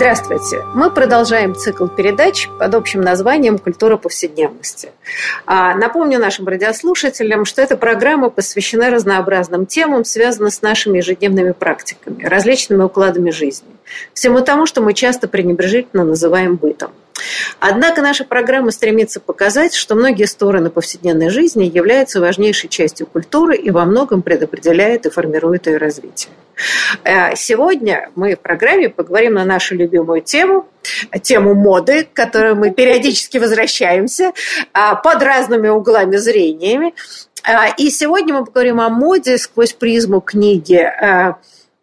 Здравствуйте! Мы продолжаем цикл передач под общим названием «Культура повседневности». А, напомню нашим радиослушателям, что эта программа посвящена разнообразным темам, связанным с нашими ежедневными практиками, различными укладами жизни, всему тому, что мы часто пренебрежительно называем бытом. Однако наша программа стремится показать, что многие стороны повседневной жизни являются важнейшей частью культуры и во многом предопределяют и формируют ее развитие. Э, сегодня мы в программе поговорим на нашу любимую тему, тему моды, к которой мы периодически возвращаемся а, под разными углами зрениями. А, и сегодня мы поговорим о моде сквозь призму книги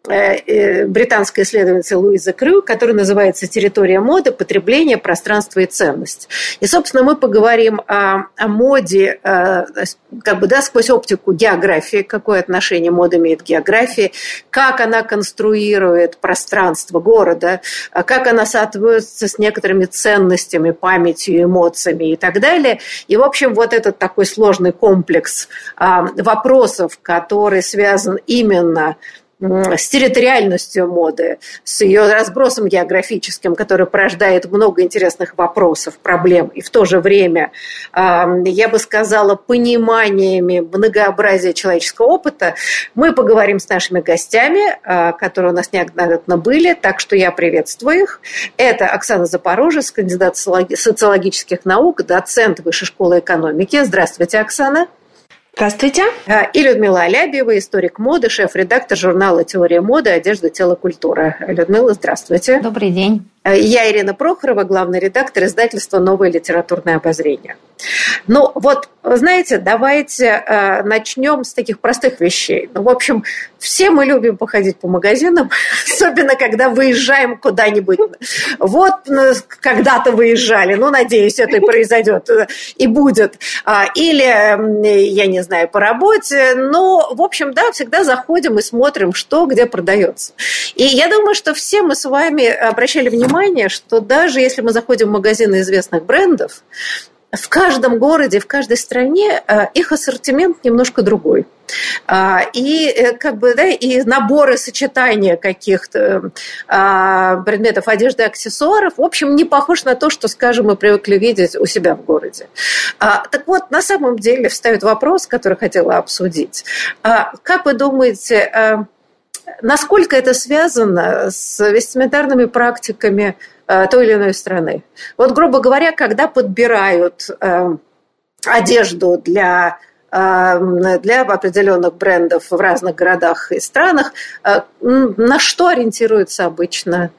э, Э, британской исследовательницы Луизы Крю, который называется «Территория моды. Потребление, пространство и ценность». И, собственно, мы поговорим о, о моде э, как бы, да, сквозь оптику географии, какое отношение мода имеет к географии, как она конструирует пространство города, как она соответствует с некоторыми ценностями, памятью, эмоциями и так далее. И, в общем, вот этот такой сложный комплекс вопросов, который связан именно с территориальностью моды, с ее разбросом географическим, который порождает много интересных вопросов, проблем, и в то же время, я бы сказала, пониманиями многообразия человеческого опыта, мы поговорим с нашими гостями, а, которые у нас неоднократно были, так что я приветствую их. Это Оксана Запорожец, кандидат социологических наук, доцент Высшей школы экономики. Здравствуйте, Оксана. Здравствуйте. А, и Людмила Алябьева, историк моды, шеф-редактор журнала «Теория моды. Одежда, тело, культура». Людмила, здравствуйте. Добрый день. Э, я Ирина Прохорова, главный редактор издательства «Новое литературное обозрение». Ну вот, знаете, давайте э, начнем с таких простых вещей. Ну, в общем, все мы любим походить по магазинам, особенно когда выезжаем куда-нибудь. Вот ну, когда-то выезжали, ну, надеюсь, это и произойдет э, и будет. А, или, я не знаю, по работе. Но, в общем, да, всегда заходим и смотрим, что где продается. И я думаю, что все мы с вами обращали внимание внимание, что даже если мы заходим в магазины известных брендов, в каждом городе, в каждой стране э, их ассортимент немножко другой. А, и э, как бы, да, и наборы сочетания каких-то а, предметов одежды аксессуаров, в общем, не похож на то, что, скажем, мы привыкли видеть у себя в городе. А, так вот, на самом деле встает вопрос, который хотела обсудить. Как вы думаете, насколько это связано с вестиментарными практиками э, той или иной страны. Вот, грубо говоря, когда подбирают э, одежду для для определенных брендов в разных городах и странах. Э, на что ориентируются обычно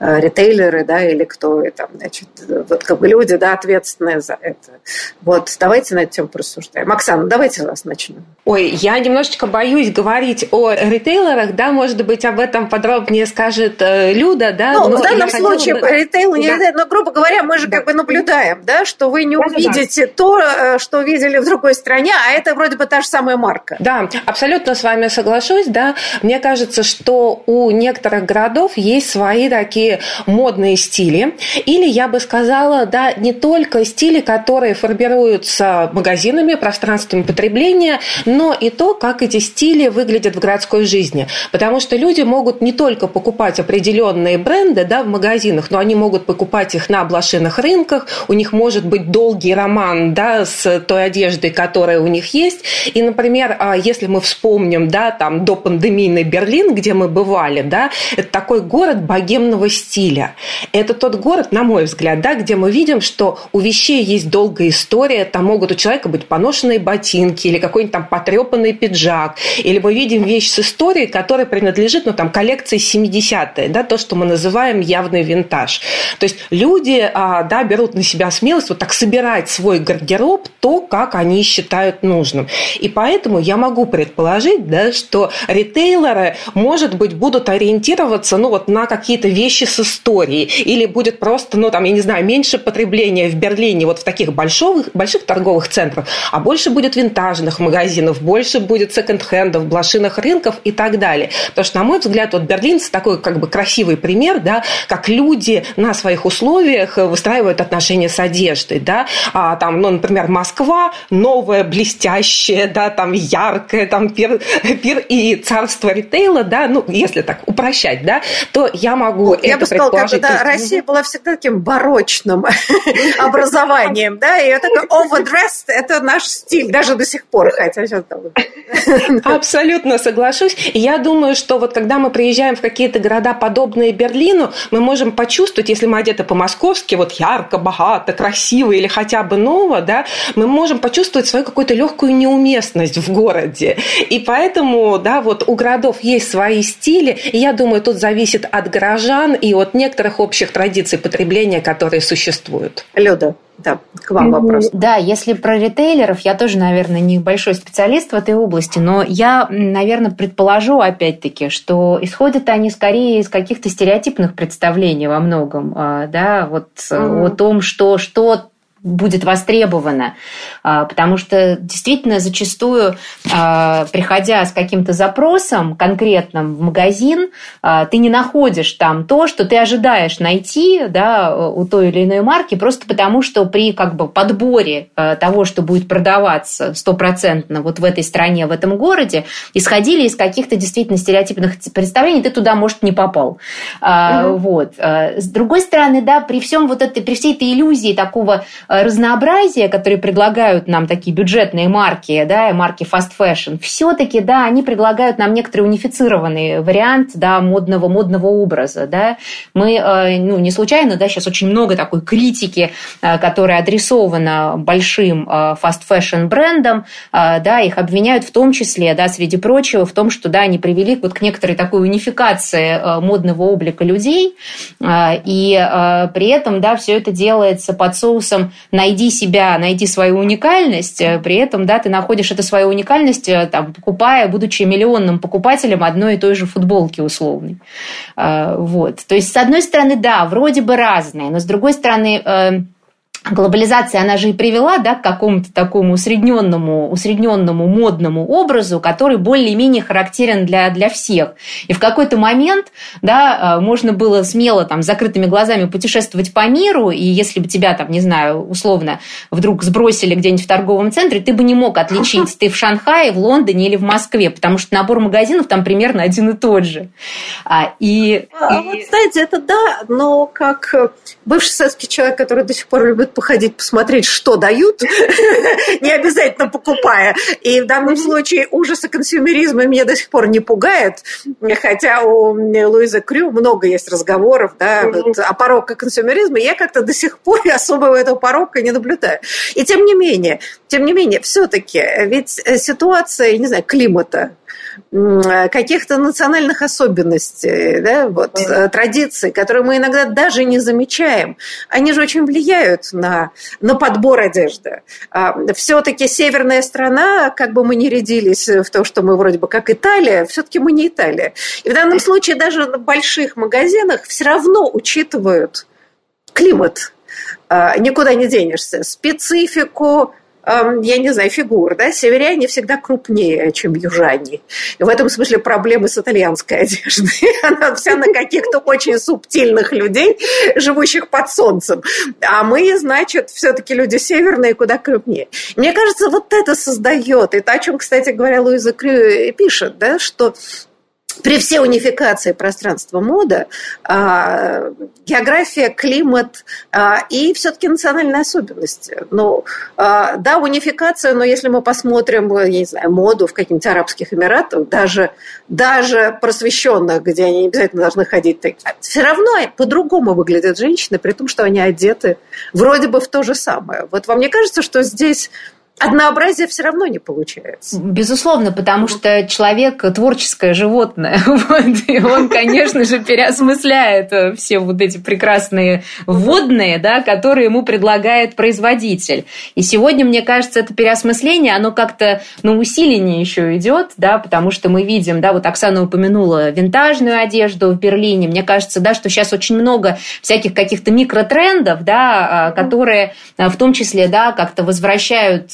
э, ритейлеры, да, или кто там, значит, вот как бы люди, да, ответственные за это. Вот, давайте на эту тему просуждаем. Оксана, давайте вас начнем. Ой, я немножечко боюсь говорить о ритейлерах, да, может быть, об этом подробнее скажет э, Люда, да. Ну, в данном случае бы... ритейл не да. ритейл, но, грубо говоря, мы же да. как бы наблюдаем, да, что вы не да, увидите да. то, что видели в другой стране, а это вроде бы та же самая марка. Да, абсолютно с вами соглашусь, да. Мне кажется, что у некоторых городов есть свои такие модные стили. Или я бы сказала, да, не только стили, которые формируются магазинами, пространствами потребления, но и то, как эти стили выглядят в городской жизни. Потому что люди могут не только покупать определенные бренды да, в магазинах, но они могут покупать их на блошиных рынках, у них может быть долгий роман да, с той одеждой, которая у них есть. И, например, а, если мы вспомним, да, там, до пандемийный Берлин, где мы бывали, да, это такой город богемного стиля. Это тот город, на мой взгляд, да, где мы видим, что у вещей есть долгая история, там могут у человека быть поношенные ботинки или какой-нибудь там потрепанный пиджак, или мы видим вещь с историей, которая принадлежит, ну, там, коллекции 70-е, да, то, что мы называем явный винтаж. То есть люди, а, да, берут на себя смелость вот так собирать свой гардероб, то, как они считают нужным. И поэтому я могу предположить, да, что ритейлеры, может быть, будут ориентироваться ну, вот, на какие-то вещи с историей. Или будет просто, ну, там, я не знаю, меньше потребления в Берлине вот в таких больших, больших торговых центрах, а больше будет винтажных магазинов, больше будет секонд-хендов, блошиных рынков и так далее. Потому что, на мой взгляд, вот Берлин такой как бы красивый пример, да, как люди на своих условиях выстраивают отношения с одеждой, да, а, там, ну, например, Москва новая, блестящая, да, там яркая, там пир, пир и царство ритейла, да, ну, если так упрощать, да, то я могу я это бы сказала, как да, Россия была всегда таким барочным образованием, да, и это overdressed, это наш стиль, даже до сих пор, хотя сейчас Абсолютно соглашусь. И я думаю, что вот когда мы приезжаем в какие-то города, подобные Берлину, мы можем почувствовать, если мы одеты по-московски, вот ярко, богато, красиво или хотя бы ново, да, мы можем почувствовать свою какую-то легкую неуместность в городе. И поэтому, да, вот у городов есть свои стили, и я думаю, тут зависит от горожан и от некоторых общих традиций потребления, которые существуют. Люда, да, к вам вопрос. Да, если про ритейлеров, я тоже, наверное, не большой специалист в этой области, но я, наверное, предположу, опять-таки, что исходят они скорее из каких-то стереотипных представлений во многом, а, да, вот mm-hmm. о том, что, что будет востребовано, а, потому что действительно зачастую, а, приходя с каким-то запросом конкретным в магазин, а, ты не находишь там то, что ты ожидаешь найти да, у той или иной марки, просто потому что при как бы, подборе того, что будет продаваться стопроцентно вот в этой стране, в этом городе, исходили из каких-то действительно стереотипных представлений, ты туда, может, не попал. Угу. Вот. С другой стороны, да, при всем вот этой, при всей этой иллюзии такого разнообразие, которые предлагают нам такие бюджетные марки, да, марки fast fashion, все-таки, да, они предлагают нам некоторый унифицированный вариант, да, модного, модного образа, да. Мы, э, ну, не случайно, да, сейчас очень много такой критики, э, которая адресована большим fast fashion брендам, да, их обвиняют в том числе, да, среди прочего, в том, что, да, они привели вот к некоторой такой унификации модного облика людей, и при этом, да, все это делается под соусом найди себя, найди свою уникальность, э, при этом, да, ты находишь эту свою уникальность, э, там, покупая, будучи миллионным покупателем одной и той же футболки условной. Э, вот. То есть, с одной стороны, да, вроде бы разные, но с другой стороны, глобализация, она же и привела да, к какому-то такому усредненному, усредненному модному образу, который более-менее характерен для, для всех. И в какой-то момент да, э, можно было смело там, с закрытыми глазами путешествовать по миру, и если бы тебя, там, не знаю, условно, вдруг сбросили где-нибудь в торговом центре, ты бы не мог отличить, ты в Шанхае, в Лондоне или в Москве, потому что набор магазинов там примерно один и тот же. А, и, а, и... Вот, знаете, это да, но как бывший советский человек, который до сих пор любит походить, посмотреть, что дают, не обязательно покупая. И в данном случае ужасы консюмеризма меня до сих пор не пугает, хотя у Луизы Крю много есть разговоров да, вот, о пороках консюмеризма. Я как-то до сих пор особого этого порока не наблюдаю. И тем не менее, тем не менее, все-таки, ведь ситуация, не знаю, климата, каких-то национальных особенностей, да, вот, мм традиций, которые мы иногда даже не замечаем, они же очень влияют на, на подбор одежды. А, все-таки северная страна, как бы мы ни рядились в то, что мы вроде бы как Италия, все-таки мы не Италия. И в данном случае даже в больших магазинах все равно учитывают климат. А, никуда не денешься. Специфику, я не знаю, фигур, да, северяне всегда крупнее, чем южане. И в этом смысле проблемы с итальянской одеждой. Она вся на каких-то очень субтильных людей, живущих под солнцем. А мы, значит, все-таки люди северные, куда крупнее. Мне кажется, вот это создает, и то, о чем, кстати говоря, Луиза Крю пишет, да, что при всей унификации пространства мода, а, география, климат а, и все-таки национальные особенности. Ну, а, да, унификация, но если мы посмотрим, я не знаю, моду в каких-нибудь Арабских Эмиратах, даже, даже просвещенных, где они обязательно должны ходить, так, все равно по-другому выглядят женщины, при том, что они одеты вроде бы в то же самое. Вот вам не кажется, что здесь однообразие все равно не получается. Безусловно, потому что человек творческое животное. Вот, и он, конечно же, переосмысляет э, все вот эти прекрасные вводные, да, которые ему предлагает производитель. И сегодня, мне кажется, это переосмысление, оно как-то на усиление еще идет, да, потому что мы видим, да, вот Оксана упомянула винтажную одежду в Берлине. Мне кажется, да, что сейчас очень много всяких каких-то микротрендов, да, а, которые а, в том числе, да, как-то возвращают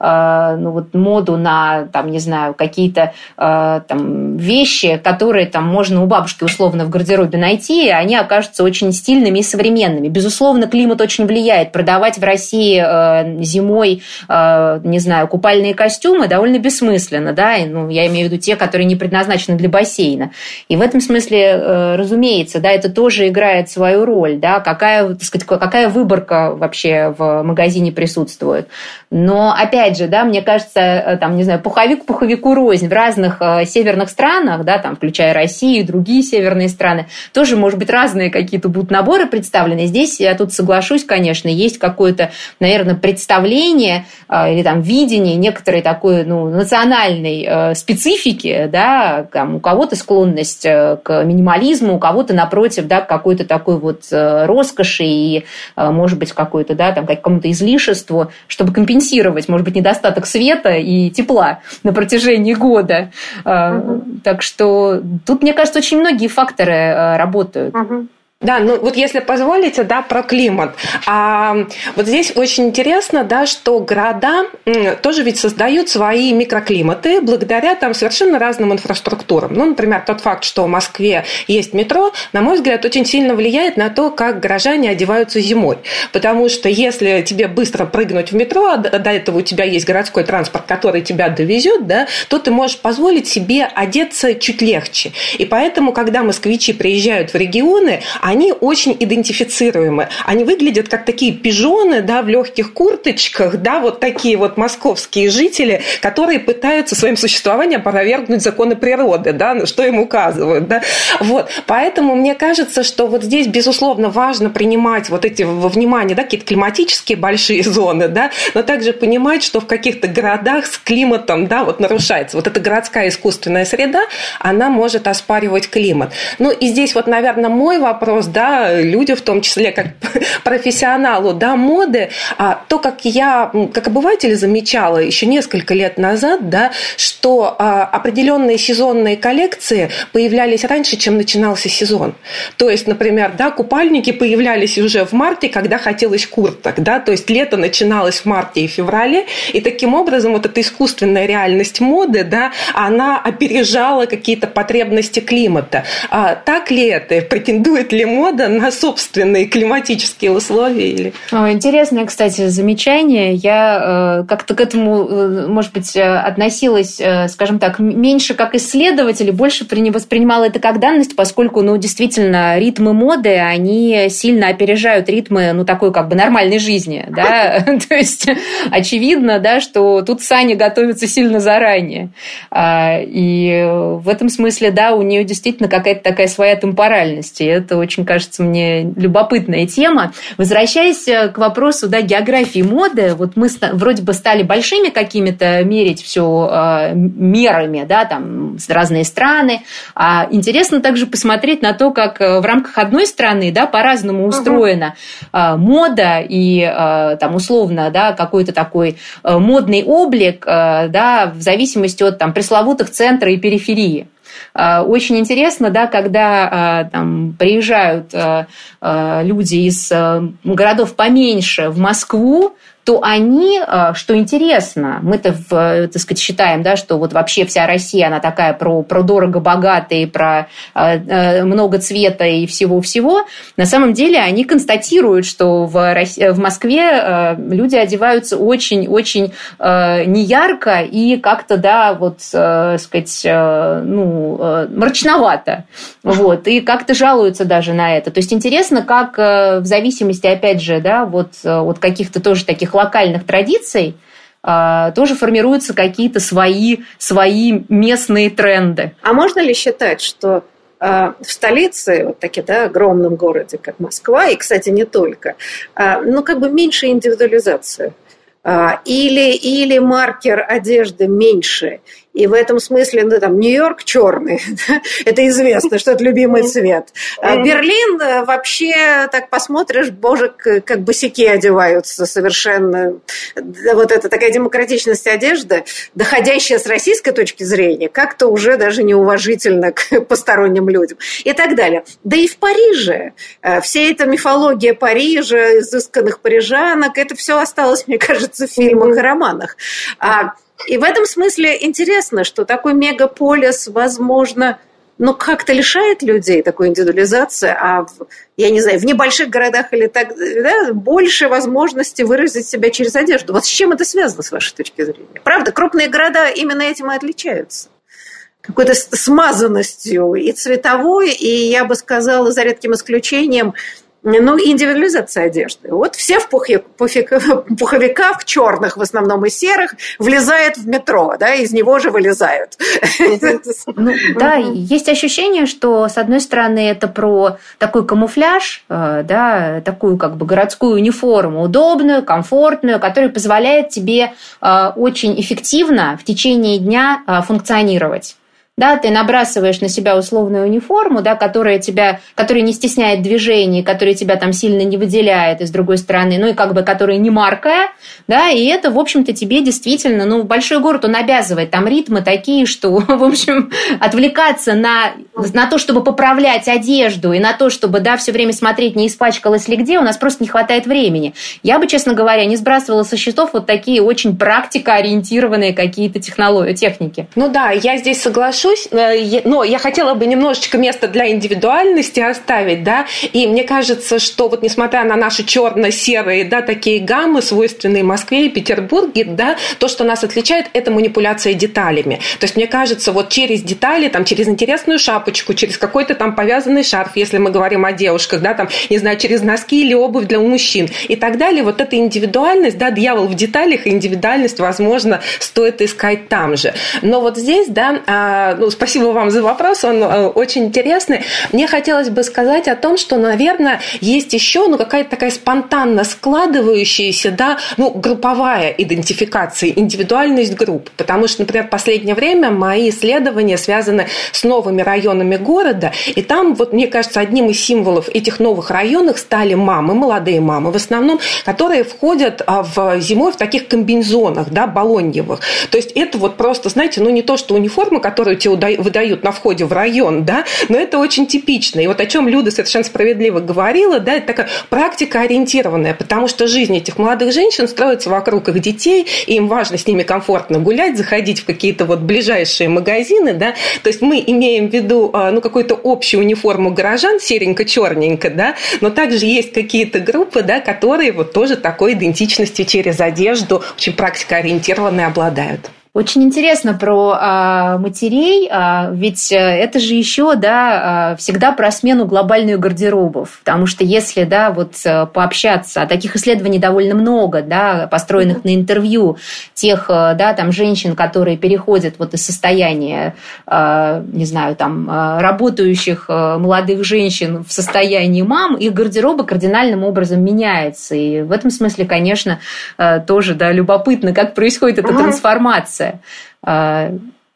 Э, ну, вот, моду на, там, не знаю, какие-то э, там, вещи, которые там можно у бабушки условно в гардеробе найти, и они окажутся очень стильными и современными. Безусловно, климат очень влияет. Продавать в России э, зимой, не знаю, купальные костюмы довольно бессмысленно, да, и, ну, я имею в виду те, которые не предназначены для бассейна. И в этом смысле, разумеется, да, это тоже играет свою роль, да, какая, так сказать, какая выборка вообще в магазине присутствует. Но, опять же, да, мне кажется, э, там, не знаю, пуховик пуховику рознь в разных э, северных странах, да, там, включая Россию и другие северные страны, тоже, может быть, разные какие-то будут наборы представлены. Здесь я тут соглашусь, конечно, есть какое-то, наверное, представление э, или там видение некоторой такой, ну, национальной специфики, да, там, у кого-то склонность к минимализму, у кого-то, напротив, да, к какой-то такой вот роскоши и, может быть, какой-то, да, там, какому-то излишеству, чтобы компенсировать, может быть, недостаток света и тепла на протяжении года. Угу. Так что тут, мне кажется, очень многие факторы э, работают. Угу. Да, ну вот если позволите, да, про климат. А, вот здесь очень интересно, да, что города тоже ведь создают свои микроклиматы благодаря там совершенно разным инфраструктурам. Ну, например, тот факт, что в Москве есть метро, на мой взгляд, очень сильно влияет на то, как горожане одеваются зимой. Потому что если тебе быстро прыгнуть в метро, а до этого у тебя есть городской транспорт, который тебя довезет, да, то ты можешь позволить себе одеться чуть легче. И поэтому, когда москвичи приезжают в регионы, они очень идентифицируемы. Они выглядят как такие пижоны, да, в легких курточках, да, вот такие вот московские жители, которые пытаются своим существованием опровергнуть законы природы, да, что им указывают, да. Вот. Поэтому мне кажется, что вот здесь, безусловно, важно принимать вот эти во внимание, да, какие-то климатические большие зоны, да, но также понимать, что в каких-то городах с климатом, да, вот нарушается. Вот эта городская искусственная среда, она может оспаривать климат. Ну и здесь вот, наверное, мой вопрос вопрос, да, люди в том числе, как профессионалу, да, моды, а то, как я, как обыватель замечала еще несколько лет назад, да, что а, определенные сезонные коллекции появлялись раньше, чем начинался сезон. То есть, например, да, купальники появлялись уже в марте, когда хотелось курток, да, то есть лето начиналось в марте и феврале, и таким образом вот эта искусственная реальность моды, да, она опережала какие-то потребности климата. А, так ли это? Претендует ли мода на собственные климатические условия? Или... Интересное, кстати, замечание. Я э, как-то к этому, э, может быть, э, относилась, скажем так, меньше как исследователь, больше воспринимала это как данность, поскольку, ну, действительно, ритмы моды, они сильно опережают ритмы, ну, такой как бы нормальной жизни, да, то есть очевидно, да, что тут Саня готовится сильно заранее. А, и в этом смысле, да, у нее действительно какая-то такая своя темпоральность, и это очень очень кажется мне любопытная тема. Возвращаясь э, к вопросу да, географии моды, вот мы вроде бы стали большими какими-то мерить все э, мерами, да, там разные страны. А интересно также посмотреть на то, как э, в рамках одной страны, да, по-разному устроена угу. мода и там условно, да, какой-то такой модный облик, да, в зависимости от там пресловутых центра и периферии. Э, очень интересно, да, когда э, там, приезжают э, люди из городов поменьше в Москву, то они, э, что интересно, мы-то, э, так сказать, считаем, да, что вот вообще вся Россия, она такая про, про дорого-богато и про э, много цвета и всего-всего. На самом деле они констатируют, что в, России, в Москве люди одеваются очень-очень неярко и как-то, да, вот, сказать, ну, мрачновато. Вот, и как-то жалуются даже на это. То есть интересно, как в зависимости, опять же, да, вот от каких-то тоже таких локальных традиций а, тоже формируются какие-то свои, свои местные тренды. А можно ли считать, что а, в столице, вот таки, да, огромном городе, как Москва, и, кстати, не только, а, ну, как бы меньше индивидуализация. или, или маркер одежды меньше, и в этом смысле, ну, там, Нью-Йорк черный, это известно, что это любимый цвет. А Берлин э, вообще, так посмотришь, боже, как босики одеваются совершенно. Вот это такая демократичность одежды, доходящая с российской точки зрения, как-то уже даже неуважительно к посторонним людям и так далее. Да и в Париже. Э, вся эта мифология Парижа, изысканных парижанок, это все осталось, мне кажется, в фильмах и романах. А и в этом смысле интересно, что такой мегаполис, возможно, ну, как-то лишает людей такой индивидуализации, а, в, я не знаю, в небольших городах или так, да, больше возможности выразить себя через одежду. Вот с чем это связано, с вашей точки зрения? Правда, крупные города именно этим и отличаются какой-то смазанностью и цветовой, и, я бы сказала, за редким исключением, ну, индивидуализация одежды. Вот все в пуховиках, черных в основном и серых, влезают в метро, да, из него же вылезают. Ну, да, есть ощущение, что, с одной стороны, это про такой камуфляж, э, да, такую как бы городскую униформу, удобную, комфортную, которая позволяет тебе э, очень эффективно в течение дня э, функционировать да, ты набрасываешь на себя условную униформу, да, которая тебя, которая не стесняет движений, которая тебя там сильно не выделяет, и с другой стороны, ну и как бы которая не маркая, да, и это, в общем-то, тебе действительно, ну, большой город, он обязывает, там ритмы такие, что, в общем, отвлекаться на, на то, чтобы поправлять одежду, и на то, чтобы, да, все время смотреть, не испачкалось ли где, у нас просто не хватает времени. Я бы, честно говоря, не сбрасывала со счетов вот такие очень практикоориентированные какие-то технологии, техники. Ну да, я здесь соглашусь, соглашусь, но я хотела бы немножечко места для индивидуальности оставить, да, и мне кажется, что вот несмотря на наши черно-серые, да, такие гаммы, свойственные Москве и Петербурге, да, то, что нас отличает, это манипуляция деталями. То есть, мне кажется, вот через детали, там, через интересную шапочку, через какой-то там повязанный шарф, если мы говорим о девушках, да, там, не знаю, через носки или обувь для мужчин и так далее, вот эта индивидуальность, да, дьявол в деталях, индивидуальность, возможно, стоит искать там же. Но вот здесь, да, а, ну, спасибо вам за вопрос, он э, очень интересный. Мне хотелось бы сказать о том, что, наверное, есть еще ну, какая-то такая спонтанно складывающаяся, да, ну, групповая идентификация, индивидуальность групп. Потому что, например, в последнее время мои исследования связаны с новыми районами города, и там, вот, мне кажется, одним из символов этих новых районов стали мамы, молодые мамы в основном, которые входят а, в зимой в таких комбинезонах, да, балоньевых. То есть это вот просто, знаете, ну не то, что униформа, которую тебе выдают на входе в район, да, но это очень типично. И вот о чем Люда совершенно справедливо говорила, да, это такая практика ориентированная, потому что жизнь этих молодых женщин строится вокруг их детей, и им важно с ними комфортно гулять, заходить в какие-то вот ближайшие магазины, да, то есть мы имеем в виду, а, ну, какую-то общую униформу горожан, серенько-черненько, да, но также есть какие-то группы, да, которые вот тоже такой идентичностью через одежду очень практикоориентированные обладают. Очень интересно про а, матерей, а, ведь э, это же еще да, а, всегда про смену глобальных гардеробов. Потому что если да, вот, э, пообщаться, а таких исследований довольно много, да, построенных на интервью тех э, да, там, женщин, которые переходят вот из состояния, а, не знаю, там, работающих молодых женщин в состояние мам, их гардеробы кардинальным образом меняются. И в этом смысле, конечно, тоже да, любопытно, как происходит эта трансформация информация. А,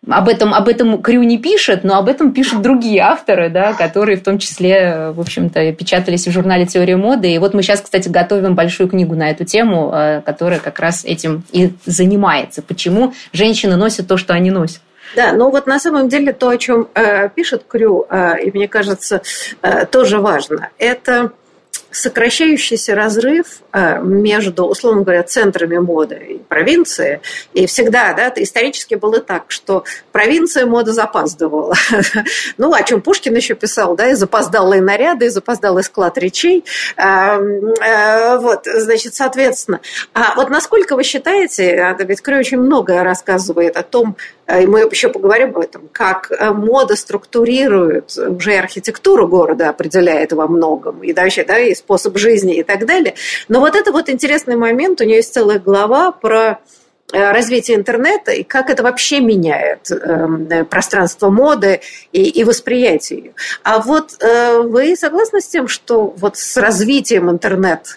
об этом, об этом Крю не пишет, но об этом пишут другие авторы, да, которые в том числе, в общем-то, печатались в журнале «Теория моды». И вот мы сейчас, кстати, готовим большую книгу на эту тему, а, которая как раз этим и занимается. Почему женщины носят то, что они носят. Да, но вот на самом деле то, о чем э, пишет Крю, э, и мне кажется, э, тоже важно, это сокращающийся разрыв э, между, условно говоря, центрами моды и провинции. И всегда, да, исторически было так, что провинция мода запаздывала. ну, о чем Пушкин еще писал, да, и запоздалые наряды, и запоздалый склад речей. Эм, э, вот, значит, соответственно. А вот насколько вы считаете, ведь Крой очень многое рассказывает о том, и мы еще поговорим об этом, как мода структурирует уже архитектуру города, определяет во многом, и вообще, да, и способ жизни и так далее. Но вот это вот интересный момент, у нее есть целая глава про э, развитие интернета и как это вообще меняет э, пространство моды и, и восприятие ее. А вот э, вы согласны с тем, что вот с развитием интернета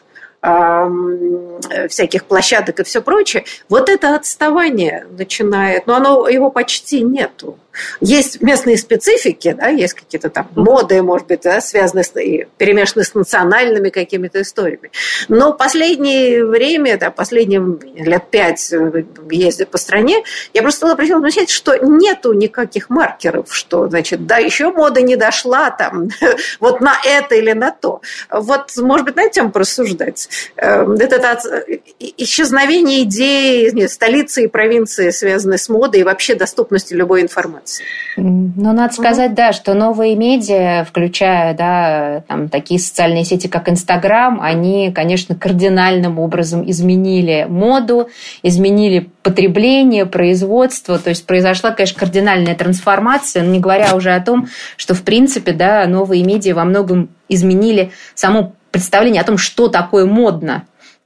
всяких площадок и все прочее, вот это отставание начинает, но оно, его почти нету. Есть местные специфики, да, есть какие-то там моды, может быть, да, связанные с, перемешаны с национальными какими-то историями. Но последнее время, да, последние лет пять э, ездя по стране, я просто обратила замечать, что нету никаких маркеров, что, значит, да, еще мода не дошла там вот на это или на то. Вот, может быть, на тему порассуждать. Эм, это, это исчезновение идеи столицы и провинции, связанной с модой и вообще доступностью любой информации информации. Ну, надо сказать, да, что новые медиа, включая да, там, такие социальные сети, как Инстаграм, они, конечно, кардинальным образом изменили моду, изменили потребление, производство. То есть произошла, конечно, кардинальная трансформация, не говоря уже о том, что, в принципе, да, новые медиа во многом изменили само представление о том, что такое модно.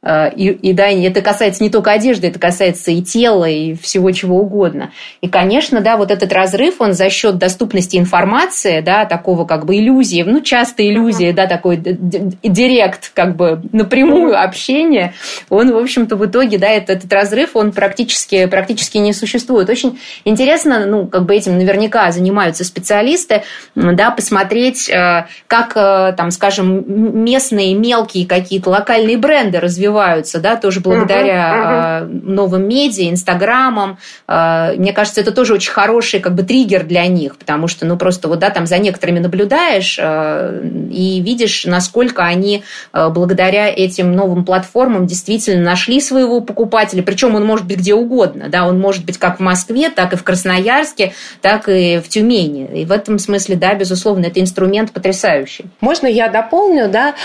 И, и да, это касается не только одежды, это касается и тела, и всего чего угодно. И, конечно, да, вот этот разрыв, он за счет доступности информации, да, такого как бы иллюзии, ну, часто иллюзии, да, такой директ, как бы напрямую общение, он, в общем-то, в итоге, да, этот, этот разрыв, он практически, практически не существует. Очень интересно, ну, как бы этим наверняка занимаются специалисты, да, посмотреть, э, как, э, там, скажем, местные мелкие какие-то локальные бренды развиваются развиваются, да, тоже благодаря uh-huh, uh-huh. новым медиа, инстаграмам. А, мне кажется, это тоже очень хороший как бы триггер для них, потому что, ну, просто вот, да, там за некоторыми наблюдаешь а, и видишь, насколько они благодаря этим новым платформам действительно нашли своего покупателя, причем он может быть где угодно, да, он может быть как в Москве, так и в Красноярске, так и в Тюмени. И в этом смысле, да, безусловно, это инструмент потрясающий. Можно я дополню, да?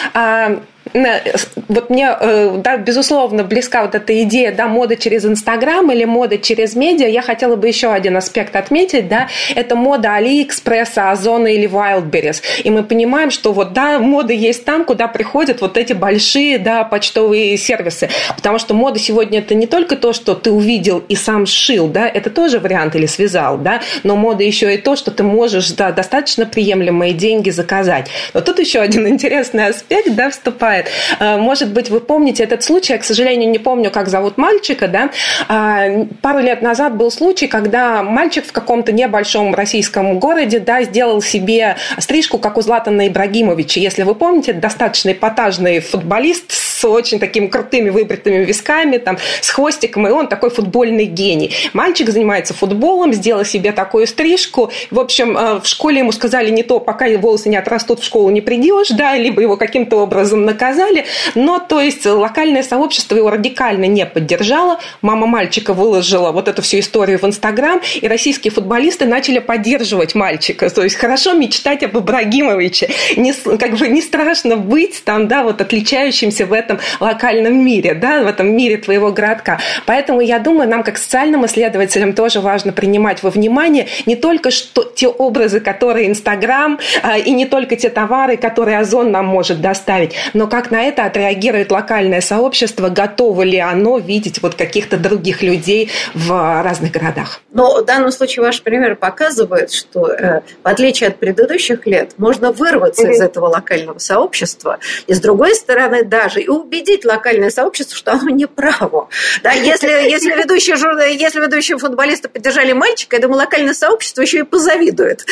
Вот мне, э, да, безусловно, близка вот эта идея, да, мода через Инстаграм или мода через медиа. Я хотела бы еще один аспект отметить, да, это мода Алиэкспресса, Озона или Wildberries. И мы понимаем, что вот, да, мода есть там, куда приходят вот эти большие, да, почтовые сервисы. Потому что мода сегодня это не только то, что ты увидел и сам сшил, да, это тоже вариант или связал, да, но мода еще и то, что ты можешь, да, достаточно приемлемые деньги заказать. Но тут еще один интересный аспект, да, вступает бывает. Э, может быть, вы помните этот случай, я, к сожалению, не помню, как зовут мальчика, да. А, пару лет назад был случай, когда мальчик в каком-то небольшом российском городе, да, сделал себе стрижку, как у Златана Ибрагимовича. Если вы помните, достаточно эпатажный футболист с очень такими крутыми выбритыми висками, там, с хвостиком, и он такой футбольный гений. Мальчик занимается футболом, сделал себе такую стрижку. В общем, э, в школе ему сказали не то, пока волосы не отрастут, в школу не придешь, да, либо его каким-то образом наказали, но то есть локальное сообщество его радикально не поддержало. Мама мальчика выложила вот эту всю историю в Инстаграм, и российские футболисты начали поддерживать мальчика. То есть хорошо мечтать об Ибрагимовиче, не, как бы не страшно быть там, да, вот отличающимся в этом локальном мире, да, в этом мире твоего городка. Поэтому я думаю, нам как социальным исследователям тоже важно принимать во внимание не только что, те образы, которые Инстаграм, а, и не только те товары, которые Озон нам может доставить, но как на это отреагирует локальное сообщество, готово ли оно видеть вот каких-то других людей в разных городах. Но в данном случае ваш пример показывает, что э, в отличие от предыдущих лет, можно вырваться mm-hmm. из этого локального сообщества и с другой стороны даже и убедить локальное сообщество, что оно не право. Да, если, если, ведущие, если ведущие футболисты поддержали мальчика, я думаю, локальное сообщество еще и позавидует.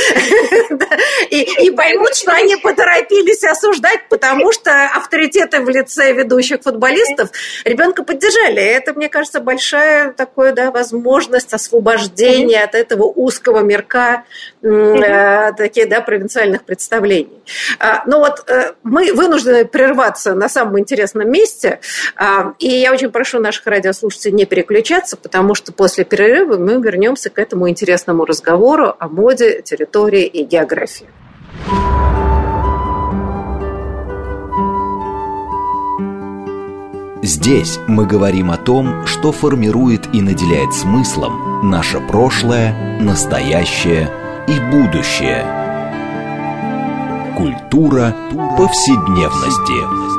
И поймут, что они поторопились осуждать, потому что авторитеты в лице ведущих футболистов ребенка поддержали. Это, мне кажется, большая такая да, возможность освобождения от этого узкого мирка э, таких да, провинциальных представлений. А, ну вот э, мы вынуждены прерваться на самом интересном месте. А, и я очень прошу наших радиослушателей не переключаться, потому что после перерыва мы вернемся к этому интересному разговору о моде, территории и географии. Здесь мы говорим о том, что формирует и наделяет смыслом наше прошлое, настоящее и будущее. Культура повседневности.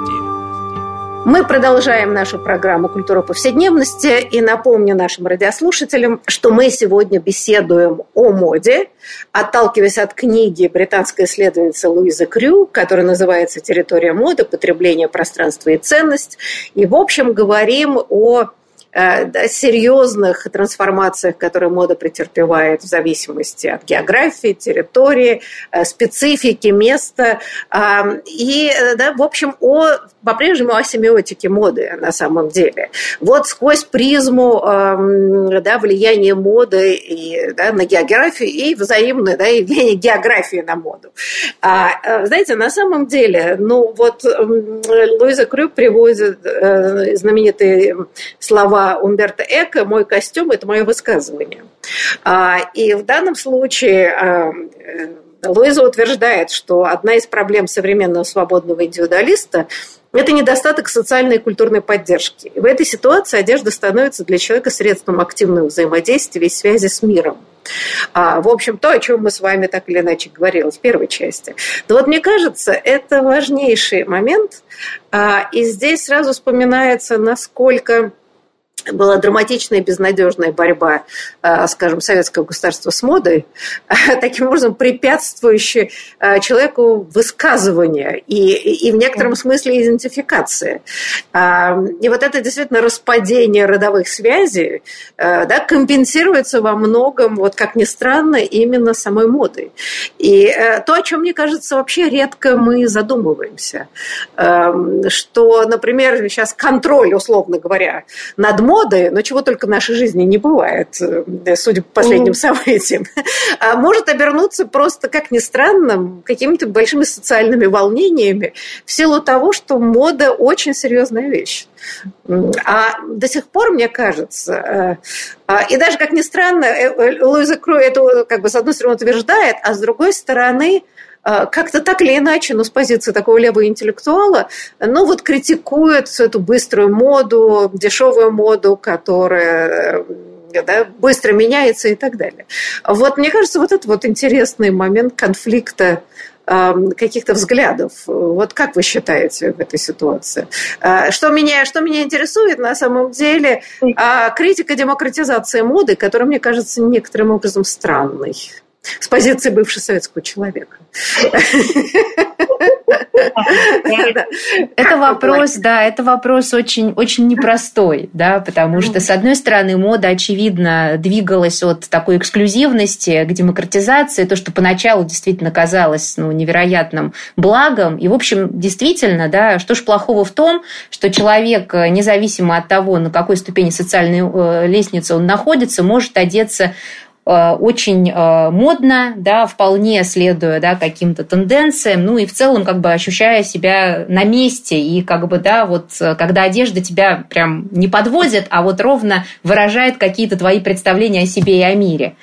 Мы продолжаем нашу программу «Культура повседневности» и напомню нашим радиослушателям, что мы сегодня беседуем о моде, отталкиваясь от книги британской исследовательницы Луизы Крю, которая называется «Территория моды. Потребление, пространство и ценность». И, в общем, говорим о да, серьезных трансформациях, которые мода претерпевает в зависимости от географии, территории, э, специфики, места. И, э, да, в общем, о, по-прежнему о семиотике моды на самом деле. Вот сквозь призму да, влияния моды и, да, на географию и взаимное да, влияние географии на моду. А, знаете, на самом деле, ну вот Луиза Крюк приводит знаменитые слова слова Умберто Эко «Мой костюм – это мое высказывание». А, и в данном случае а, э, Луиза утверждает, что одна из проблем современного свободного индивидуалиста это недостаток социальной и культурной поддержки. И в этой ситуации одежда становится для человека средством активного взаимодействия и связи с миром. А, в общем, то, о чем мы с вами так или иначе говорили в первой части. Но вот мне кажется, это важнейший момент. А, и здесь сразу вспоминается, насколько была драматичная и безнадежная борьба, э, скажем, советского государства с модой, таким образом препятствующая э, человеку высказывания и, и в некотором смысле идентификации. А, и вот это действительно распадение родовых связей э, да, компенсируется во многом, вот как ни странно, именно самой модой. И то, о чем, мне кажется, вообще редко мы задумываемся, эм, что, например, сейчас контроль, условно говоря, над моды, но чего только в нашей жизни не бывает, э, судя по последним событиям, а может обернуться просто, как ни странно, какими-то большими социальными волнениями в силу того, что мода очень серьезная вещь. А до сих пор, мне кажется, э, а, и даже, как ни странно, э, Луиза Крой это, как бы, с одной стороны, утверждает, а с другой стороны, как-то так или иначе, но с позиции такого левого интеллектуала, ну вот критикует всю эту быструю моду, дешевую моду, которая э, да, быстро меняется и так далее. Вот мне кажется, вот это вот интересный момент конфликта каких-то взглядов. Вот как вы считаете в этой ситуации? Что меня, что меня интересует на самом деле, а, критика демократизации моды, которая, мне кажется, некоторым образом странной с позиции бывшего советского человека. Это вопрос, да, это вопрос очень, очень непростой, да, потому что, с одной стороны, мода, очевидно, двигалась от такой эксклюзивности к демократизации, то, что поначалу действительно казалось ну, невероятным благом. И, в общем, действительно, да, что ж плохого в том, что человек, независимо от того, на какой ступени социальной э, лестницы он находится, может одеться Э, очень э, модно, да, вполне следуя да, каким-то тенденциям, ну и в целом как бы ощущая себя на месте, и как бы, да, вот э, когда одежда тебя прям не подводит, а вот ровно выражает какие-то твои представления о себе и о мире.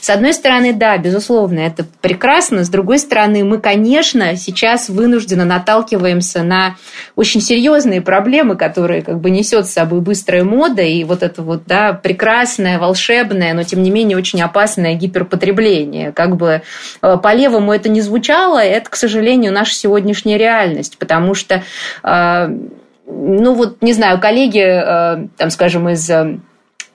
С одной стороны, да, безусловно, это прекрасно, с другой стороны, мы, конечно, сейчас вынужденно наталкиваемся на очень серьезные проблемы, которые как бы несет с собой быстрая мода, и вот это вот, да, прекрасное, волшебное, но тем не менее очень очень опасное гиперпотребление. Как бы э, по-левому это не звучало, это, к сожалению, наша сегодняшняя реальность, потому что, э, ну вот, не знаю, коллеги, э, там, скажем, из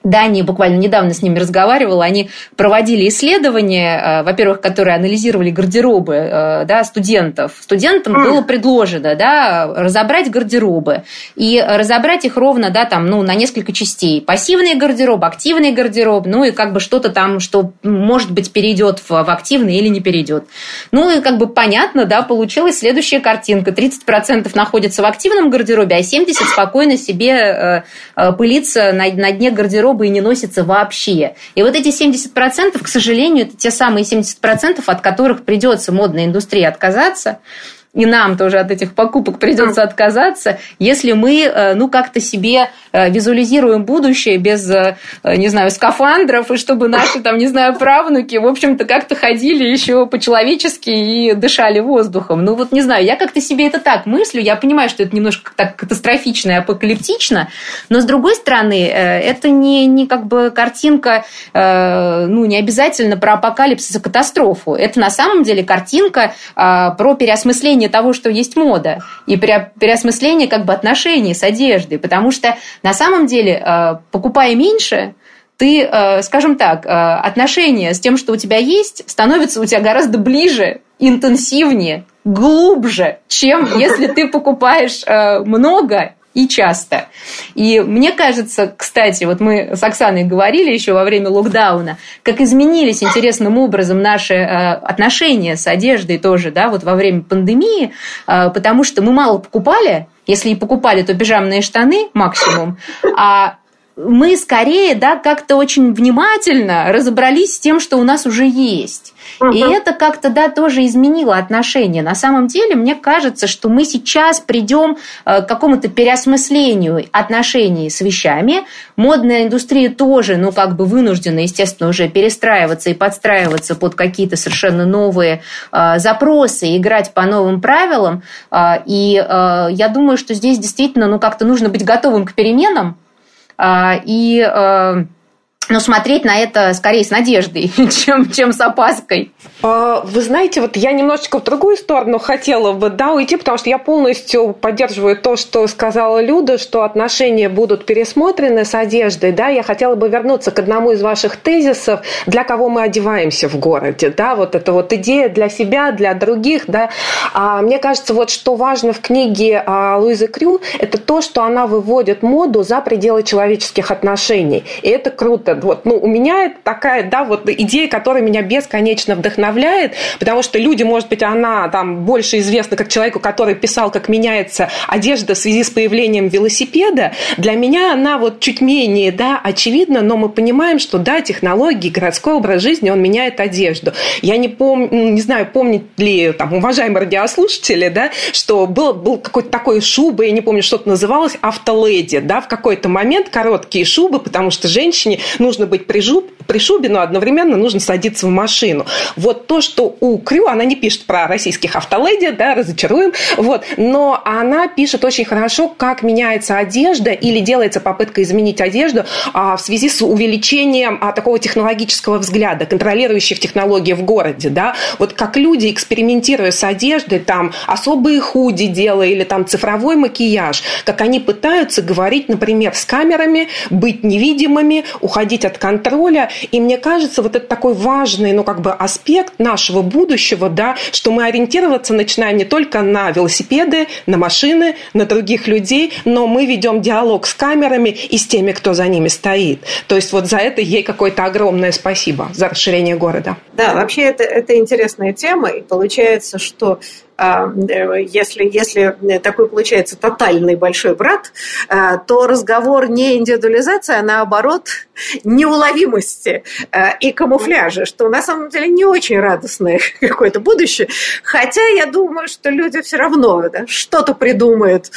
Дании, буквально недавно с ними разговаривала, они проводили исследования, э, во-первых, которые анализировали гардеробы э, да, студентов. Студентам было предложено да, разобрать гардеробы и разобрать их ровно да, там, ну, на несколько частей. Пассивный гардероб, активный гардероб, ну и как бы что-то там, что, может быть, перейдет в, в активный или не перейдет. Ну и как бы понятно, да, получилась следующая картинка. 30% находится в активном гардеробе, а 70% спокойно себе э, пылится на, на дне гардероба гардероба и не носится вообще. И вот эти 70%, к сожалению, это те самые 70%, от которых придется модной индустрии отказаться и нам тоже от этих покупок придется отказаться, если мы, э, ну, как-то себе э, визуализируем будущее без, э, не знаю, скафандров, и чтобы наши, там, не знаю, правнуки, в общем-то, как-то ходили еще по-человечески и дышали воздухом. Ну, вот не знаю, я как-то себе это так мыслю, я понимаю, что это немножко так катастрофично и апокалиптично, но, с другой стороны, это не, не как бы картинка, ну, не обязательно про апокалипсис и катастрофу. Это на самом деле картинка про переосмысление переосмысление того, что есть мода, и переосмысление как бы отношений с одеждой, потому что на самом деле, э, покупая меньше, ты, э, скажем так, отношения с тем, что у тебя есть, становятся у тебя гораздо ближе, интенсивнее, глубже, чем если ты покупаешь много и часто. И мне кажется, кстати, вот мы с Оксаной говорили еще во время локдауна, как изменились интересным образом наши э, отношения с одеждой тоже, да, вот во время пандемии, э, потому что мы мало покупали, если и покупали, то пижамные штаны максимум, а мы скорее, да, как-то очень внимательно разобрались с тем, что у нас уже есть. И это как-то, да, тоже изменило отношения. На самом деле, мне кажется, что мы сейчас придем э, к какому-то переосмыслению отношений с вещами. Модная индустрия тоже, ну, как бы вынуждена, естественно, уже перестраиваться и подстраиваться под какие-то совершенно новые э, запросы, играть по новым правилам. Э, и я думаю, что здесь действительно, ну, как-то нужно быть готовым к переменам, и но смотреть на это скорее с надеждой, чем, чем с опаской. А, вы знаете, вот я немножечко в другую сторону хотела бы да, уйти, потому что я полностью поддерживаю то, что сказала Люда, что отношения будут пересмотрены с одеждой. Да, я хотела бы вернуться к одному из ваших тезисов, для кого мы одеваемся в городе. Да, вот это вот идея для себя, для других. Да. А мне кажется, вот что важно в книге а, Луизы Крю, это то, что она выводит моду за пределы человеческих отношений. И это круто вот, ну, у меня такая, да, вот идея, которая меня бесконечно вдохновляет, потому что люди, может быть, она там больше известна как человеку, который писал, как меняется одежда в связи с появлением велосипеда. Для меня она вот чуть менее, да, очевидна, но мы понимаем, что, да, технологии, городской образ жизни, он меняет одежду. Я не помню, ну, не знаю, помнят ли там уважаемые радиослушатели, да, что был, был какой-то такой шуба, я не помню, что это называлось, автоледи, да, в какой-то момент короткие шубы, потому что женщине нужно быть при, жуб, при шубе, но одновременно нужно садиться в машину. Вот то, что у Крю, она не пишет про российских автоледи, да, разочаруем, вот, но она пишет очень хорошо, как меняется одежда или делается попытка изменить одежду а, в связи с увеличением а, такого технологического взгляда, контролирующих технологии в городе, да, вот как люди, экспериментируя с одеждой, там, особые худи делая или там цифровой макияж, как они пытаются говорить, например, с камерами, быть невидимыми, уходить от контроля. И мне кажется, вот это такой важный, ну, как бы аспект нашего будущего, да, что мы ориентироваться начинаем не только на велосипеды, на машины, на других людей, но мы ведем диалог с камерами и с теми, кто за ними стоит. То есть вот за это ей какое-то огромное спасибо, за расширение города. Да, вообще это, это интересная тема, и получается, что если, если такой получается тотальный большой брат, а, то разговор не индивидуализация, а наоборот неуловимости а, и камуфляжа, что на самом деле не очень радостное какое-то будущее. Хотя я думаю, что люди все равно да, что-то придумают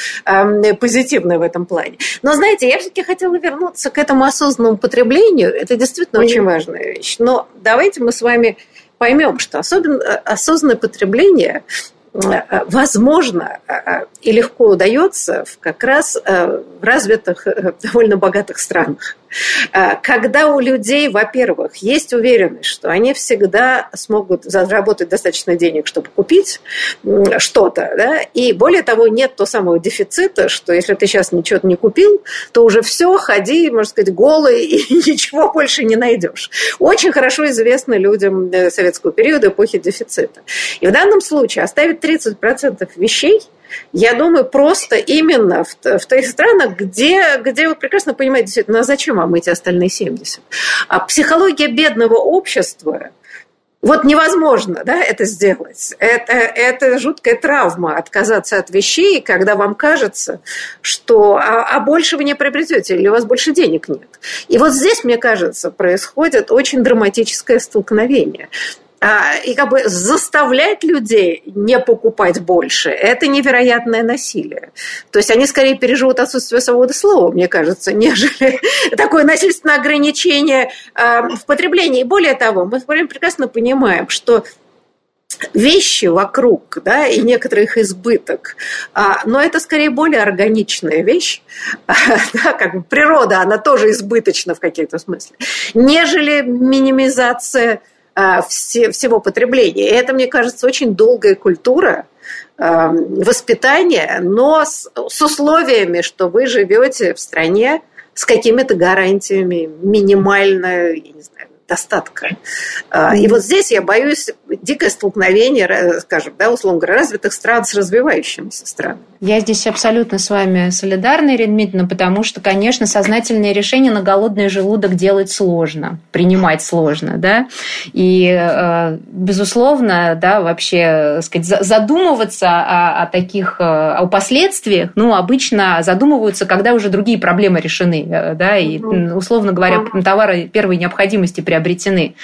позитивное в этом плане. Но знаете, я все-таки хотела вернуться к этому осознанному потреблению. Это действительно очень важная вещь. Но давайте мы с вами поймем, что особенно осознанное потребление Э, возможно э, э, и легко удается как раз в развитых, довольно богатых странах. Когда у людей, во-первых, есть уверенность, что они всегда смогут заработать достаточно денег, чтобы купить что-то, да, и более того, нет того самого дефицита, что если ты сейчас ничего не купил, то уже все, ходи, можно сказать, голый и ничего больше не найдешь. Очень хорошо известно людям советского периода, эпохи дефицита. И в данном случае оставить 30% вещей, я думаю, просто именно в, в тех странах, где, где вы прекрасно понимаете, действительно, а зачем вам эти остальные 70? А психология бедного общества, вот невозможно да, это сделать. Это, это жуткая травма отказаться от вещей, когда вам кажется, что а, а больше вы не приобретете, или у вас больше денег нет. И вот здесь, мне кажется, происходит очень драматическое столкновение. А, и как бы заставлять людей не покупать больше – это невероятное насилие. То есть они скорее переживут отсутствие свободы слова, мне кажется, нежели такое насильственное ограничение а, в потреблении. Более того, мы прекрасно понимаем, что вещи вокруг, да, и некоторых избыток, а, но это скорее более органичная вещь, да, как бы природа, она тоже избыточна в каких-то смысле, нежели минимизация все, всего потребления. И это, мне кажется, очень долгая культура, воспитания, но с, с условиями, что вы живете в стране с какими-то гарантиями минимально, я не знаю, достатка. А, и вот здесь я боюсь дикое столкновение, скажем, да, условно говоря, развитых стран с развивающимися странами. Я здесь абсолютно с вами солидарна, Ирина Дмитриевна, потому что, конечно, сознательные решения на голодный желудок делать сложно, принимать сложно, да, и, э, безусловно, да, вообще, сказать, задумываться о, о таких, э, о последствиях, ну, обычно задумываются, когда уже другие проблемы решены, э, да, и, условно говоря, товары первой необходимости приобретены.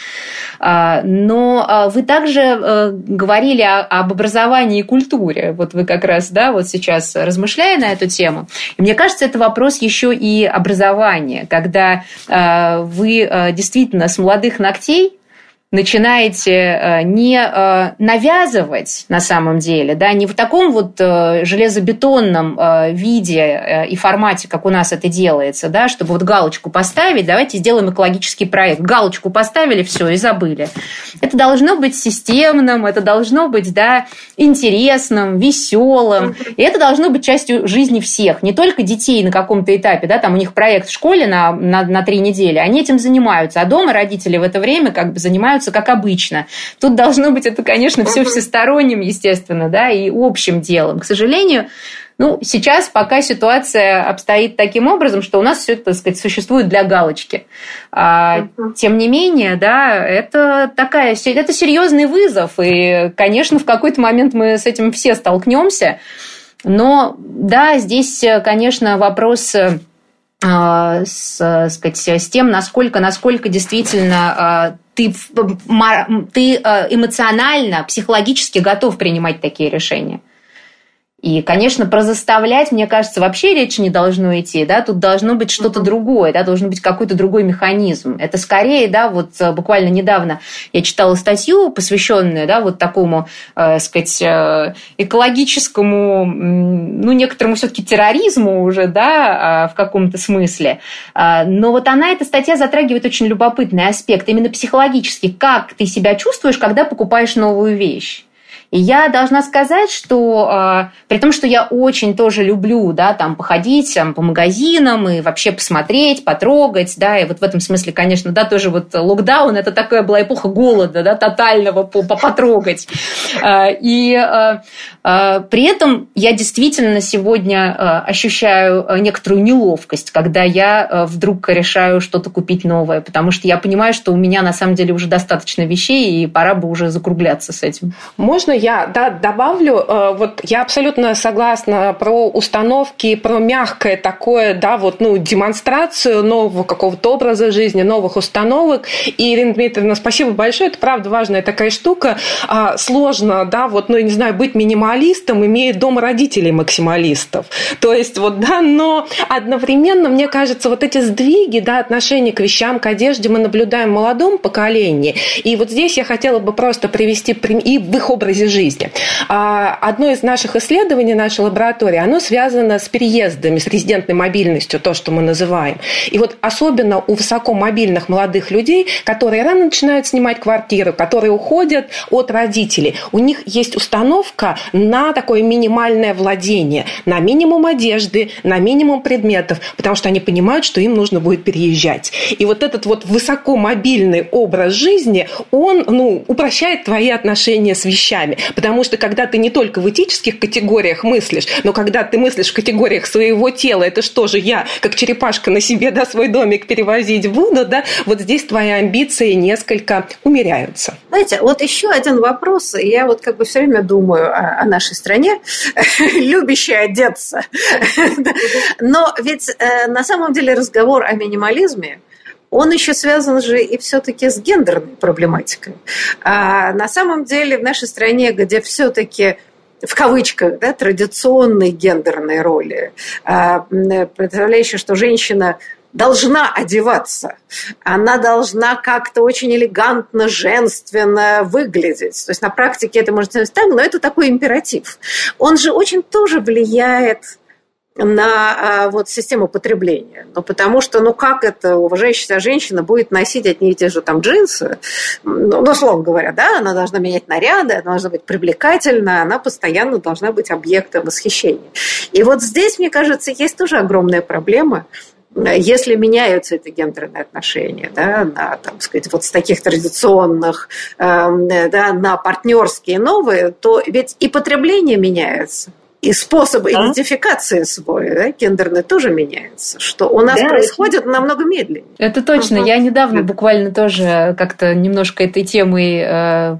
А, но а, вы также говорили об образовании и культуре, вот вы как раз, да, вот сейчас размышляя на эту тему. И мне кажется, это вопрос еще и образования, когда э, вы э, действительно с молодых ногтей начинаете э, не э, навязывать на самом деле, да, не в таком вот э, железобетонном виде и формате, как у нас это делается, да, чтобы вот галочку поставить, давайте сделаем экологический проект. Галочку поставили, все, и забыли. Это должно быть системным, это должно быть, да, интересным, веселым, и это должно быть частью жизни всех, не только детей на каком-то этапе, да, там у них проект в школе на, на, на три недели, они этим занимаются, а дома родители в это время как бы занимаются занимаются как обычно. Тут должно быть это, конечно, все всесторонним, естественно, да, и общим делом. К сожалению, ну, сейчас пока ситуация обстоит таким образом, что у нас все это, так сказать, существует для галочки. А, тем не менее, да, это такая, это серьезный вызов, и, конечно, в какой-то момент мы с этим все столкнемся. Но, да, здесь, конечно, вопрос а, с, сказать, с тем, насколько, насколько действительно а, ты, ты э, эмоционально, психологически готов принимать такие решения. И, конечно, про заставлять, мне кажется, вообще речи не должно идти, да, тут должно быть что-то другое, да, должен быть какой-то другой механизм. Это скорее, да, вот э, буквально недавно я читала статью, посвященную, да, вот такому, э, сказать, э, экологическому, ну, некоторому все-таки терроризму уже, да, э, в каком-то смысле. Э, но вот она, эта статья затрагивает очень любопытный аспект, именно психологический, как ты себя чувствуешь, когда покупаешь новую вещь. И я должна сказать, что э, при том, что я очень тоже люблю, да, там, походить там, по магазинам и вообще посмотреть, потрогать, да, и вот в этом смысле, конечно, да, тоже вот локдаун, это такая была эпоха голода, да, тотального по потрогать. Э, и э, при этом я действительно сегодня ощущаю некоторую неловкость, когда я вдруг решаю что-то купить новое, потому что я понимаю, что у меня на самом деле уже достаточно вещей, и пора бы уже закругляться с этим. Можно я да, добавлю, э, вот я абсолютно согласна про установки, про мягкое такое, да, вот, ну, демонстрацию нового какого-то образа жизни, новых установок. И, Ирина Дмитриевна, спасибо большое, это правда важная такая штука. А, сложно, да, вот, ну, я не знаю, быть минималистом, имея дома родителей максималистов. То есть, вот, да, но одновременно, мне кажется, вот эти сдвиги, да, отношения к вещам, к одежде мы наблюдаем в молодом поколении. И вот здесь я хотела бы просто привести и в их образе жизни. А одно из наших исследований нашей лаборатории, оно связано с переездами, с резидентной мобильностью, то, что мы называем. И вот особенно у высокомобильных молодых людей, которые рано начинают снимать квартиру, которые уходят от родителей, у них есть установка на такое минимальное владение, на минимум одежды, на минимум предметов, потому что они понимают, что им нужно будет переезжать. И вот этот вот высокомобильный образ жизни, он ну, упрощает твои отношения с вещами. Потому что когда ты не только в этических категориях мыслишь, но когда ты мыслишь в категориях своего тела, это что же я, как черепашка на себе, да, свой домик перевозить буду, да, вот здесь твои амбиции несколько умеряются. Знаете, вот еще один вопрос, я вот как бы все время думаю о, о нашей стране, любящей одеться. Но ведь э, на самом деле разговор о минимализме, он еще связан же и все-таки с гендерной проблематикой. А на самом деле в нашей стране, где все-таки в кавычках, да, традиционные гендерные роли, а, представляющие, что женщина должна одеваться, она должна как-то очень элегантно, женственно выглядеть. То есть на практике это может быть так, но это такой императив. Он же очень тоже влияет на а, вот систему потребления. Ну, потому что, ну, как это уважающаяся женщина будет носить одни и те же там джинсы? Ну, ну условно говоря, да, она должна менять наряды, она должна быть привлекательна, она постоянно должна быть объектом восхищения. И вот здесь, мне кажется, есть тоже огромная проблема, если меняются эти гендерные отношения, да, на, там, сказать, вот с таких традиционных, э, да, на партнерские новые, то ведь и потребление меняется и способ да? идентификации свой, да, гендерный, тоже меняется, что у нас да, происходит это... намного медленнее. Это точно. Угу. Я недавно буквально тоже как-то немножко этой темой э,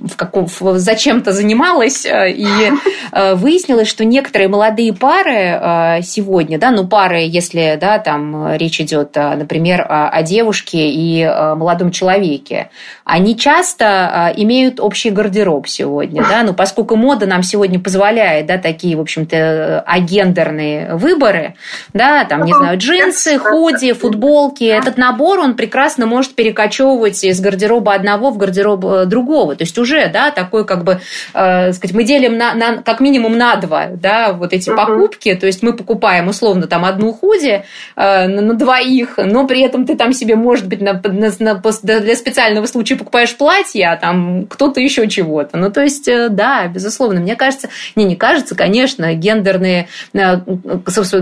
в каком, в, зачем-то занималась э, и э, выяснилось, что некоторые молодые пары э, сегодня, да, ну пары, если, да, там речь идет, э, например, о, о девушке и э, молодом человеке, они часто э, имеют общий гардероб сегодня, да, ну поскольку мода нам сегодня позволяет, да, такие такие, в общем-то, агендерные выборы, да, там, не знаю, джинсы, худи, футболки, этот набор, он прекрасно может перекочевывать из гардероба одного в гардероб э, другого. То есть уже, да, такой как бы, э, сказать, мы делим на, на, как минимум на два, да, вот эти uh-huh. покупки, то есть мы покупаем условно там одну худи э, на, на двоих, но при этом ты там себе, может быть, на, на, на, для специального случая покупаешь платье, а там кто-то еще чего-то. Ну, то есть, э, да, безусловно, мне кажется, не, не кажется, конечно, конечно, гендерные э,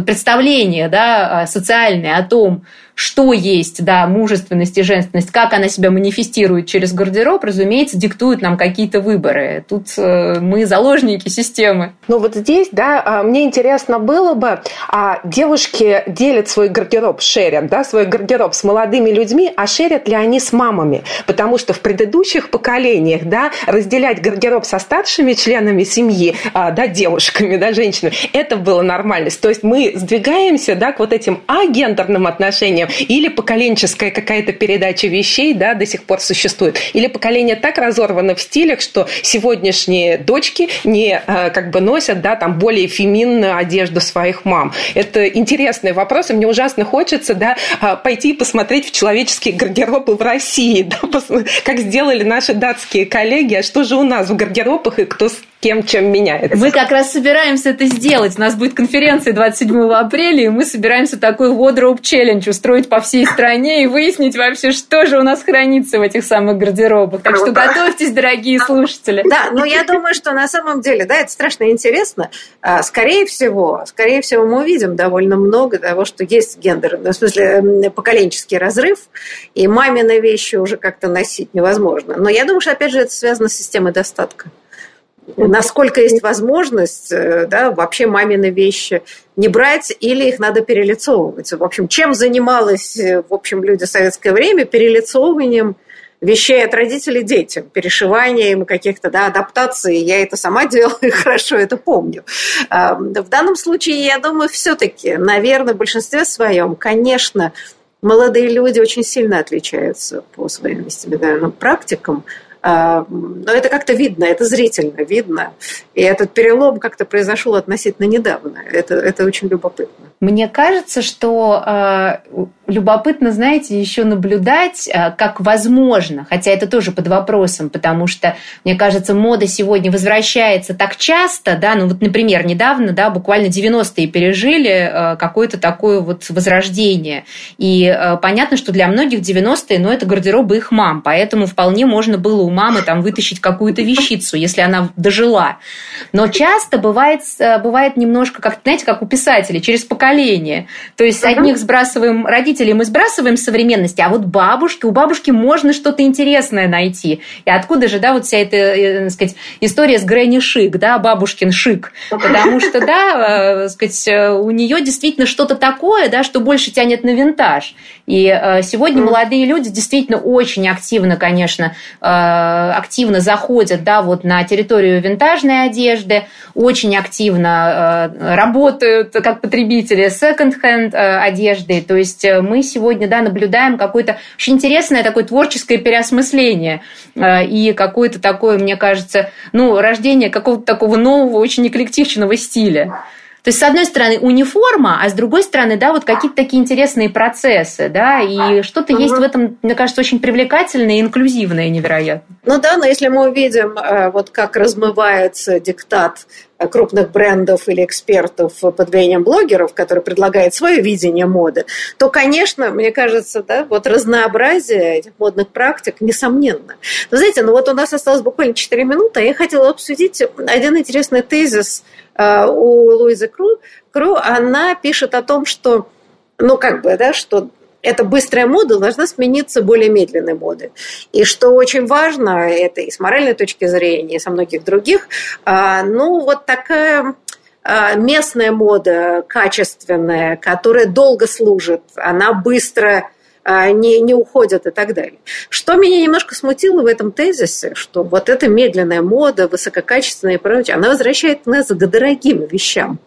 представления да, социальные о том, что есть, да, мужественность и женственность, как она себя манифестирует через гардероб, разумеется, диктуют нам какие-то выборы. Тут э, мы заложники системы. Ну вот здесь, да, а, мне интересно было бы, а девушки делят свой гардероб, шерят, да, свой гардероб с молодыми людьми, а шерят ли они с мамами? Потому что в предыдущих поколениях, да, разделять гардероб со старшими членами семьи, а, да, девушками, да, женщинами, это было нормальность. То есть мы сдвигаемся, да, к вот этим агендерным отношениям, поколением, или поколенческая какая-то передача вещей, да, до сих пор существует, или поколение так разорвано в стилях, что сегодняшние дочки не э, как бы носят, да, там более феминную одежду своих мам. Это интересный вопрос, и мне ужасно хочется, да, а, пойти и посмотреть в человеческие гардеробы в России, да, как сделали наши датские коллеги, а что же у нас в гардеробах и кто кем чем меняется. Мы как раз собираемся это сделать. У нас будет конференция 27 апреля, и мы собираемся такой wardrobe challenge устроить по всей стране и выяснить вообще, что же у нас хранится в этих самых гардеробах. Так что готовьтесь, дорогие слушатели. Да, но я думаю, что на самом деле, да, это страшно интересно. А, скорее всего, скорее всего, мы увидим довольно много того, что есть гендер, ну, в смысле, поколенческий разрыв, и мамины вещи уже как-то носить невозможно. Но я думаю, что, опять же, это связано с системой достатка насколько есть возможность э, да, вообще мамины вещи не брать или их надо перелицовывать. В общем, чем занималась э, в общем, люди в советское время? Перелицовыванием вещей от родителей детям, перешиванием каких-то да, адаптаций. Я это сама делала и хорошо это помню. В данном случае, я думаю, все-таки, наверное, в большинстве своем, конечно, молодые люди очень сильно отличаются по своим вестибулярным практикам а, но это как-то видно, это зрительно видно. И этот перелом как-то произошел относительно недавно. Это, это очень любопытно. Мне кажется, что э, любопытно, знаете, еще наблюдать, э, как возможно, хотя это тоже под вопросом, потому что, мне кажется, мода сегодня возвращается так часто, да, ну вот, например, недавно, да, буквально 90-е пережили э, какое-то такое вот возрождение. И э, понятно, что для многих 90-е, ну, это гардеробы их мам, поэтому вполне можно было мамы там вытащить какую-то вещицу, если она дожила. Но часто бывает, э, бывает немножко, как, знаете, как у писателей, через поколение. То есть одних сбрасываем, родителей мы сбрасываем современности, а вот бабушки, у бабушки можно что-то интересное найти. И откуда же, да, вот вся эта, э, так сказать, история с Грэнни Шик, да, бабушкин Шик. Потому что, да, э, сказать, у нее действительно что-то такое, да, что больше тянет на винтаж. И сегодня молодые люди действительно очень активно, конечно, активно заходят, да, вот на территорию винтажной одежды, очень активно э, работают как потребители секонд-хенд э, одежды. То есть э, мы сегодня да, наблюдаем какое-то очень интересное такое творческое переосмысление и какое-то такое, мне кажется, ну, рождение какого-то такого нового, очень эклектичного стиля. То есть, с одной стороны, униформа, а с другой стороны, да, вот какие-то такие интересные процессы, да, и что-то угу. есть в этом, мне кажется, очень привлекательное и инклюзивное невероятно. Ну да, но если мы увидим, э, вот как размывается диктат крупных брендов или экспертов под влиянием блогеров, которые предлагают свое видение моды, то, конечно, мне кажется, да, вот разнообразие этих модных практик несомненно. Но знаете, ну вот у нас осталось буквально 4 минуты, а я хотела обсудить один интересный тезис э, у Луизы Кру. Кру, она пишет о том, что ну, как бы, да, что эта быстрая мода должна смениться более медленной модой. И что очень важно, это и с моральной точки зрения, и со многих других, а, ну, вот такая а, местная мода, качественная, которая долго служит, она быстро а, не, не уходит и так далее. Что меня немножко смутило в этом тезисе, что вот эта медленная мода, высококачественная и прочее, она возвращает нас к дорогим вещам.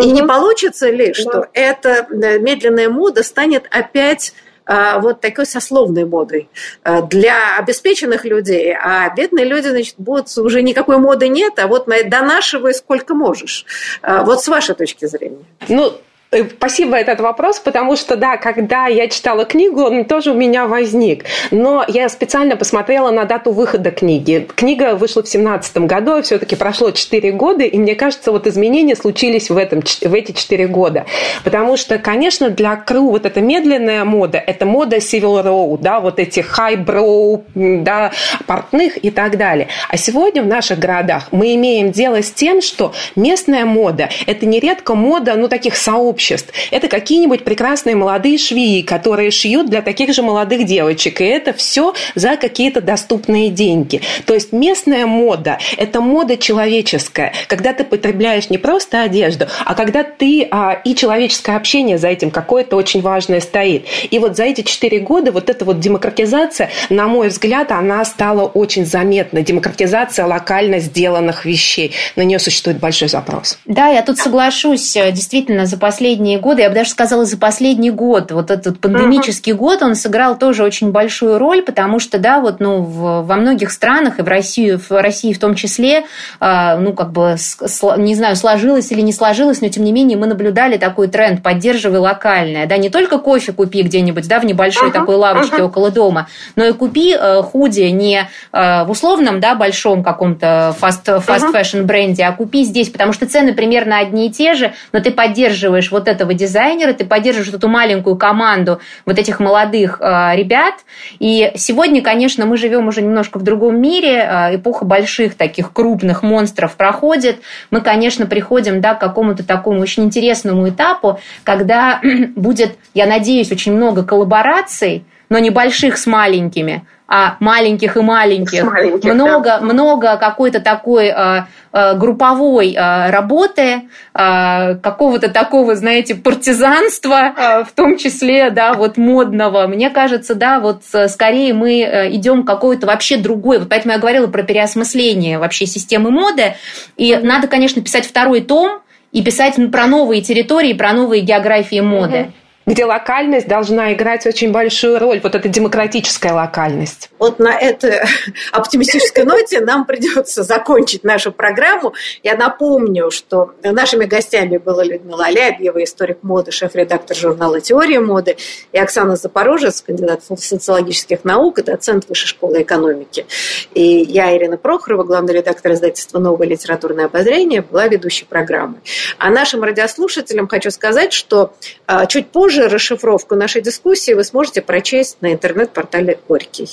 И не получится ли, что эта медленная мода станет опять э, вот такой сословной модой э, для обеспеченных людей, а бедные люди, значит, будут уже никакой моды нет, а вот донашивай сколько можешь. Вот с вашей точки зрения. Ну, спасибо этот вопрос, потому что, да, когда я читала книгу, он тоже у меня возник. Но я специально посмотрела на дату выхода книги. Книга вышла в 2017 году, все-таки прошло 4 года, и мне кажется, вот изменения случились в, этом, в эти 4 года. Потому что, конечно, для Кру вот эта медленная мода, это мода Civil Row, да, вот эти high-brow, да, портных и так далее. А сегодня в наших городах мы имеем дело с тем, что местная мода – это нередко мода, ну, таких сообществ, обществ. Это какие-нибудь прекрасные молодые швеи, которые шьют для таких же молодых девочек. И это все за какие-то доступные деньги. То есть местная мода – это мода человеческая. Когда ты потребляешь не просто одежду, а когда ты а, и человеческое общение за этим какое-то очень важное стоит. И вот за эти четыре года вот эта вот демократизация, на мой взгляд, она стала очень заметна. Демократизация локально сделанных вещей. На нее существует большой запрос. Да, я тут соглашусь. Действительно, за последние последние годы, я бы даже сказала, за последний год, вот этот пандемический uh-huh. год, он сыграл тоже очень большую роль, потому что, да, вот, ну, в, во многих странах, и в России, в России в том числе, э, ну, как бы, с, не знаю, сложилось или не сложилось, но, тем не менее, мы наблюдали такой тренд «поддерживай локальное», да, не только кофе купи где-нибудь, да, в небольшой uh-huh. такой лавочке uh-huh. около дома, но и купи э, худи не э, в условном, да, большом каком-то fast, fast fashion бренде, а купи здесь, потому что цены примерно одни и те же, но ты поддерживаешь вот этого дизайнера, ты поддерживаешь эту маленькую команду вот этих молодых э, ребят. И сегодня, конечно, мы живем уже немножко в другом мире, э, эпоха больших таких крупных монстров проходит. Мы, конечно, приходим да, к какому-то такому очень интересному этапу, когда будет, я надеюсь, очень много коллабораций, но небольших с маленькими, а маленьких и маленьких, маленьких много, да. много какой-то такой э, э, групповой э, работы, какого-то такого, знаете, партизанства, в том числе, да, вот модного. Мне кажется, да, вот э, скорее мы э, идем какой-то вообще другой. Вот поэтому я говорила про переосмысление вообще системы моды. И mm-hmm. надо, конечно, писать второй том и писать про новые территории, про новые географии моды. Mm-hmm где локальность должна играть очень большую роль, вот эта демократическая локальность. Вот на этой оптимистической ноте нам придется закончить нашу программу. Я напомню, что нашими гостями была Людмила Алябьева, историк моды, шеф-редактор журнала «Теория моды», и Оксана Запорожец, кандидат социологических наук и доцент Высшей школы экономики. И я, Ирина Прохорова, главный редактор издательства «Новое литературное обозрение», была ведущей программы. А нашим радиослушателям хочу сказать, что а, чуть позже Позже расшифровку нашей дискуссии вы сможете прочесть на интернет-портале Горький.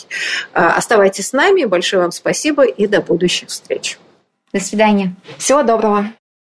А, оставайтесь с нами. Большое вам спасибо и до будущих встреч. До свидания. Всего доброго.